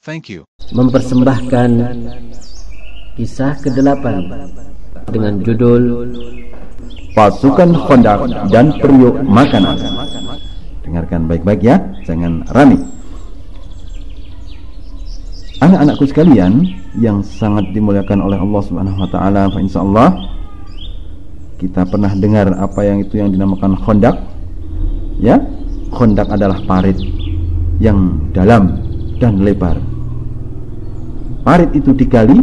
Thank you. mempersembahkan kisah ke-8 dengan judul pasukan Honda dan periuk makanan. Dengarkan baik-baik ya, jangan rame. Anak-anakku sekalian yang sangat dimuliakan oleh Allah Subhanahu wa taala, insyaallah kita pernah dengar apa yang itu yang dinamakan khondak. Ya, khondak adalah parit yang dalam dan lebar. Parit itu digali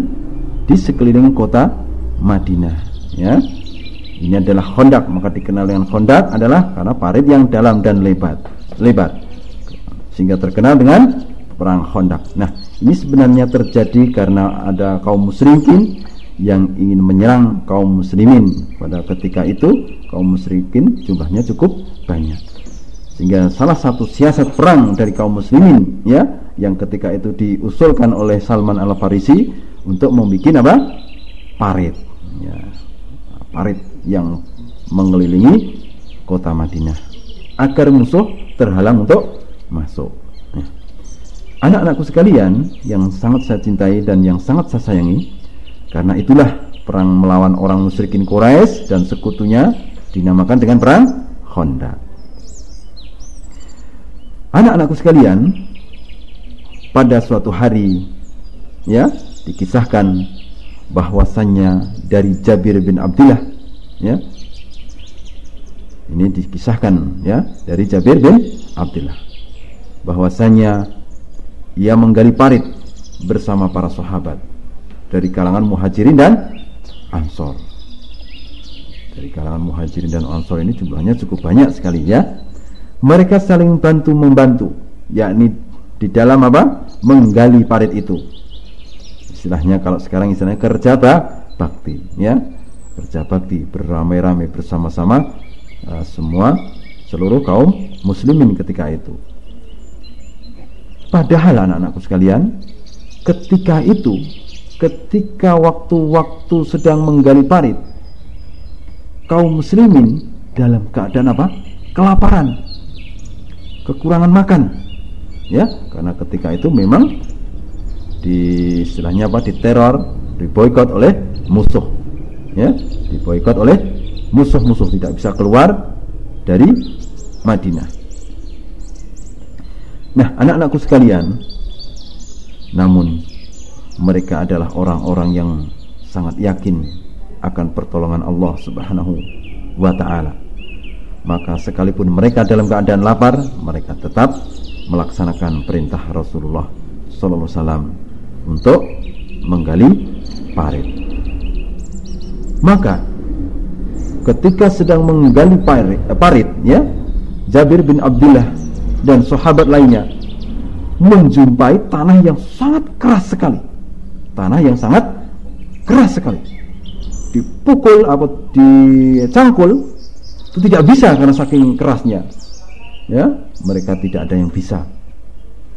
di sekeliling kota Madinah, ya. Ini adalah khondak, maka dikenal dengan khondak adalah karena parit yang dalam dan lebar, lebar. Sehingga terkenal dengan perang khondak. Nah, ini sebenarnya terjadi karena ada kaum musyrikin yang ingin menyerang kaum muslimin. Pada ketika itu, kaum musyrikin jumlahnya cukup banyak. Sehingga salah satu siasat perang dari kaum muslimin ya, yang ketika itu diusulkan oleh Salman Al-Farisi untuk membuat apa? parit. Ya, parit yang mengelilingi kota Madinah agar musuh terhalang untuk masuk. Ya. Anak-anakku sekalian yang sangat saya cintai dan yang sangat saya sayangi, karena itulah perang melawan orang musyrikin Quraisy dan sekutunya dinamakan dengan perang Khandaq. Anak-anakku sekalian, pada suatu hari ya dikisahkan bahwasannya dari Jabir bin Abdullah ya. Ini dikisahkan ya dari Jabir bin Abdullah. Bahwasanya ia menggali parit bersama para sahabat dari kalangan muhajirin dan ansor. Dari kalangan muhajirin dan ansor ini jumlahnya cukup banyak sekali ya. Mereka saling bantu membantu yakni di dalam apa? Menggali parit itu. Istilahnya kalau sekarang istilahnya kerja bakti ya. Kerja bakti beramai-ramai bersama-sama uh, semua seluruh kaum muslimin ketika itu. Padahal anak-anakku sekalian ketika itu ketika waktu-waktu sedang menggali parit kaum muslimin dalam keadaan apa? Kelaparan kekurangan makan ya karena ketika itu memang di istilahnya apa diteror diboikot oleh musuh. Ya diboikot oleh musuh-musuh tidak bisa keluar dari Madinah. Nah anak-anakku sekalian namun mereka adalah orang-orang yang sangat yakin akan pertolongan Allah Subhanahu wa taala. Maka sekalipun mereka dalam keadaan lapar mereka tetap melaksanakan perintah Rasulullah sallallahu alaihi wasallam untuk menggali parit. Maka ketika sedang menggali parit, eh, parit ya, Jabir bin Abdullah dan sahabat lainnya menjumpai tanah yang sangat keras sekali. Tanah yang sangat keras sekali. Dipukul atau dicangkul itu tidak bisa karena saking kerasnya. Ya, mereka tidak ada yang bisa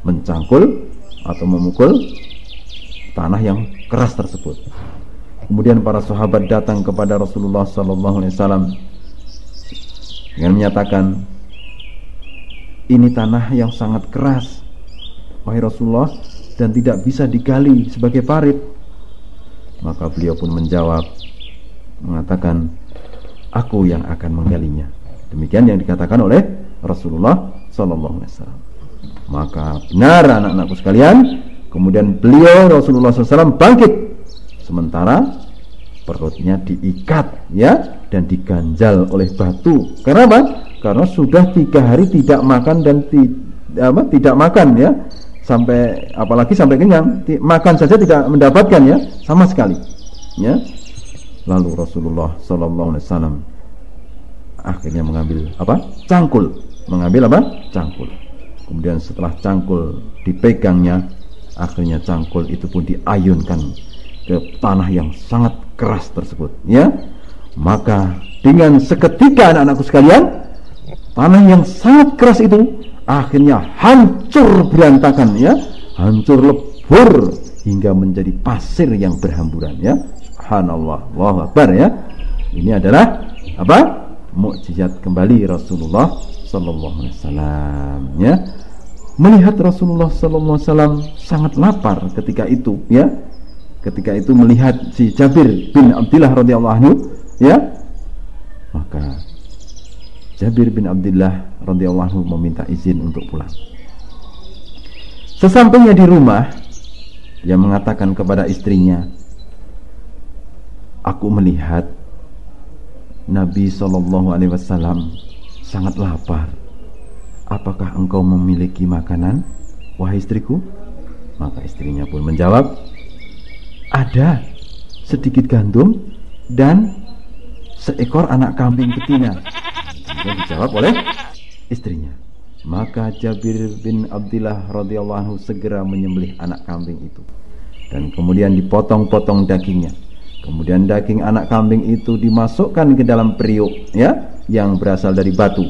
mencangkul atau memukul tanah yang keras tersebut. Kemudian para sahabat datang kepada Rasulullah sallallahu alaihi wasallam dengan menyatakan ini tanah yang sangat keras wahai Rasulullah dan tidak bisa digali sebagai parit. Maka beliau pun menjawab mengatakan aku yang akan menggalinya. Demikian yang dikatakan oleh Rasulullah sallallahu alaihi wasallam. Maka benar anak-anakku sekalian, Kemudian beliau Rasulullah SAW bangkit sementara perutnya diikat ya dan diganjal oleh batu. Karena apa? Karena sudah tiga hari tidak makan dan ti, apa, tidak makan ya sampai apalagi sampai kenyang makan saja tidak mendapatkan ya sama sekali ya lalu Rasulullah Sallallahu Alaihi Wasallam akhirnya mengambil apa cangkul mengambil apa? Cangkul. Kemudian setelah cangkul dipegangnya akhirnya cangkul itu pun diayunkan ke tanah yang sangat keras tersebut ya. Maka dengan seketika anak-anakku sekalian tanah yang sangat keras itu akhirnya hancur berantakan ya. Hancur lebur hingga menjadi pasir yang berhamburan ya. Subhanallah Allahu akbar ya. Ini adalah apa? Mukjizat kembali Rasulullah sallallahu alaihi ya. Melihat Rasulullah wasallam sangat lapar ketika itu ya. Ketika itu melihat si Jabir bin Abdullah radhiyallahu anhu ya. Maka Jabir bin Abdullah radhiyallahu anhu meminta izin untuk pulang. Sesampainya di rumah dia mengatakan kepada istrinya aku melihat Nabi Wasallam sangat lapar. Apakah engkau memiliki makanan wahai istriku? Maka istrinya pun menjawab ada sedikit gandum dan seekor anak kambing betina. Yang dijawab oleh istrinya maka Jabir bin Abdullah radhiyallahu anhu segera menyembelih anak kambing itu dan kemudian dipotong-potong dagingnya. Kemudian daging anak kambing itu dimasukkan ke dalam periuk ya yang berasal dari batu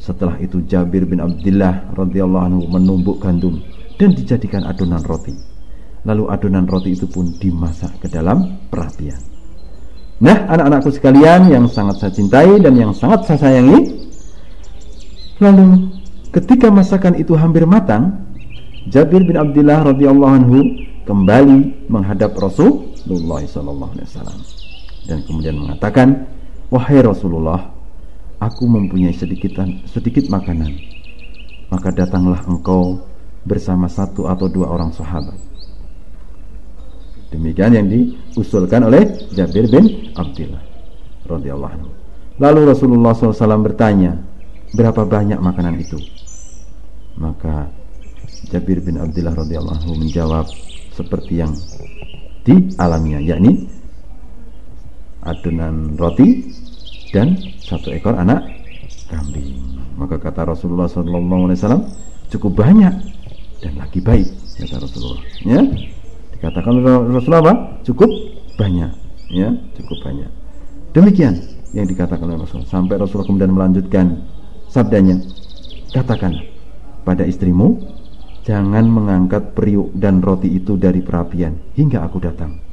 setelah itu Jabir bin Abdullah radhiyallahu anhu menumbuk gandum dan dijadikan adonan roti. Lalu adonan roti itu pun dimasak ke dalam perapian. Nah, anak-anakku sekalian yang sangat saya cintai dan yang sangat saya sayangi, lalu ketika masakan itu hampir matang, Jabir bin Abdullah radhiyallahu anhu kembali menghadap Rasulullah sallallahu alaihi wasallam dan kemudian mengatakan, "Wahai Rasulullah, aku mempunyai sedikit sedikit makanan. Maka datanglah engkau bersama satu atau dua orang sahabat. Demikian yang diusulkan oleh Jabir bin Abdullah radhiyallahu anhu. Lalu Rasulullah SAW bertanya berapa banyak makanan itu? Maka Jabir bin Abdullah radhiyallahu menjawab seperti yang dialaminya yakni adonan roti dan satu ekor anak kambing. Maka kata Rasulullah SAW cukup banyak dan lagi baik kata Rasulullah. Ya, dikatakan Rasulullah apa? Cukup banyak. Ya, cukup banyak. Demikian yang dikatakan oleh Rasulullah. Sampai Rasulullah kemudian melanjutkan sabdanya, katakan pada istrimu, jangan mengangkat periuk dan roti itu dari perapian hingga aku datang.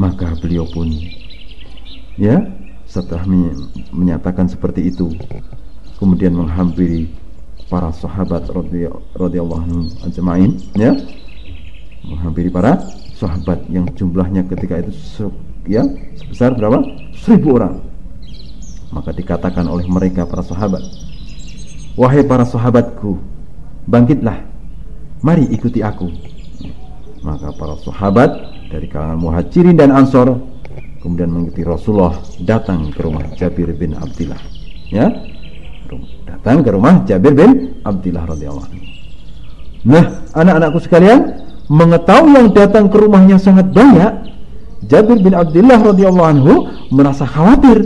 Maka beliau pun ya setelah menyatakan seperti itu kemudian menghampiri para sahabat radhiyallahu anhum ajmain ya. Menghampiri para sahabat yang jumlahnya ketika itu ya sebesar berapa? Seribu orang. Maka dikatakan oleh mereka para sahabat wahai para sahabatku bangkitlah. Mari ikuti aku. Maka para sahabat dari kalangan muhajirin dan ansor kemudian mengikuti Rasulullah datang ke rumah Jabir bin Abdullah ya? Datang ke rumah Jabir bin Abdullah radhiyallahu nah anak-anakku sekalian mengetahui yang datang ke rumahnya sangat banyak Jabir bin Abdullah radhiyallahu anhu merasa khawatir.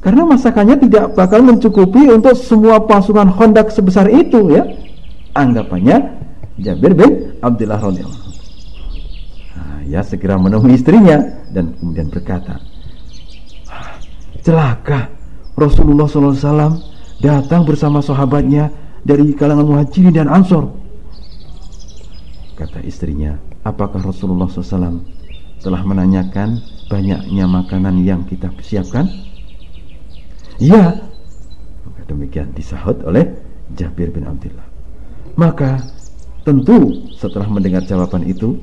Karena masakannya tidak bakal mencukupi untuk semua pasukan Hondak sebesar itu ya. Anggapannya Jabir bin Abdullah radhiyallahu ya segera menemui istrinya dan kemudian berkata celaka Rasulullah SAW datang bersama sahabatnya dari kalangan muhajirin dan ansor. Kata istrinya apakah Rasulullah SAW telah menanyakan banyaknya makanan yang kita siapkan? Iya. Maka demikian disahut oleh Jabir bin Abdullah. Maka tentu setelah mendengar jawaban itu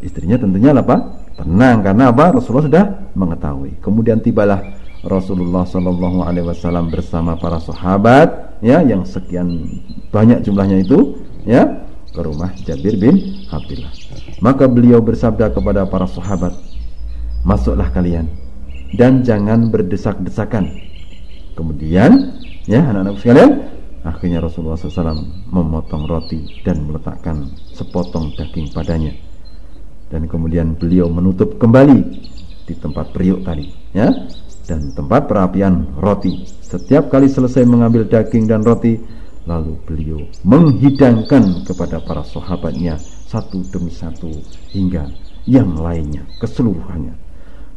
Istrinya tentunya apa? Tenang karena apa? Rasulullah sudah mengetahui. Kemudian tibalah Rasulullah Shallallahu Alaihi Wasallam bersama para sahabat, ya, yang sekian banyak jumlahnya itu, ya, ke rumah Jabir bin Abdullah. Maka beliau bersabda kepada para sahabat, masuklah kalian dan jangan berdesak-desakan. Kemudian, ya, anak-anak sekalian, akhirnya Rasulullah SAW memotong roti dan meletakkan sepotong daging padanya dan kemudian beliau menutup kembali di tempat periuk tadi ya. Dan tempat perapian roti. Setiap kali selesai mengambil daging dan roti lalu beliau menghidangkan kepada para sahabatnya satu demi satu hingga yang lainnya keseluruhannya.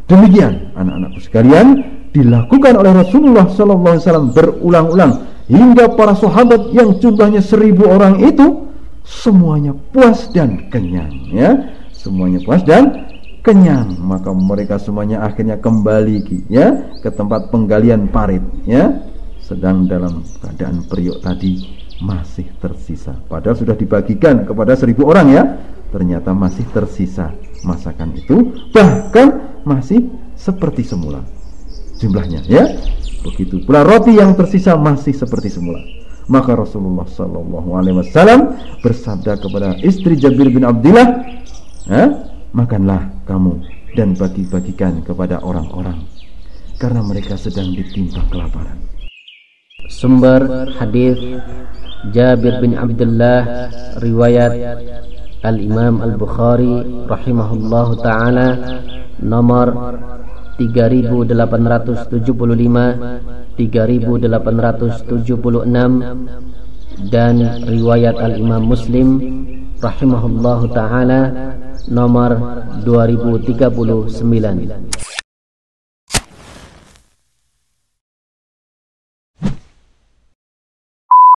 Demikian anak-anakku sekalian dilakukan oleh Rasulullah SAW berulang-ulang hingga para sahabat yang jumlahnya seribu orang itu semuanya puas dan kenyang ya semuanya puas dan kenyang. Maka mereka semuanya akhirnya kembali ya ke tempat penggalian parit ya. Sedang dalam keadaan periuk tadi masih tersisa. Padahal sudah dibagikan kepada seribu orang ya. Ternyata masih tersisa masakan itu bahkan masih seperti semula jumlahnya ya. Begitu pula roti yang tersisa masih seperti semula. Maka Rasulullah Shallallahu Alaihi Wasallam bersabda kepada istri Jabir bin Abdullah ya, makanlah kamu dan bagi-bagikan kepada orang-orang karena mereka sedang ditimpa kelaparan. Sumber hadis Jabir bin Abdullah riwayat Al-Imam Al-Bukhari rahimahullahu taala nomor 3875 3876 dan riwayat Al-Imam Muslim rahimahullahu taala nomor 2039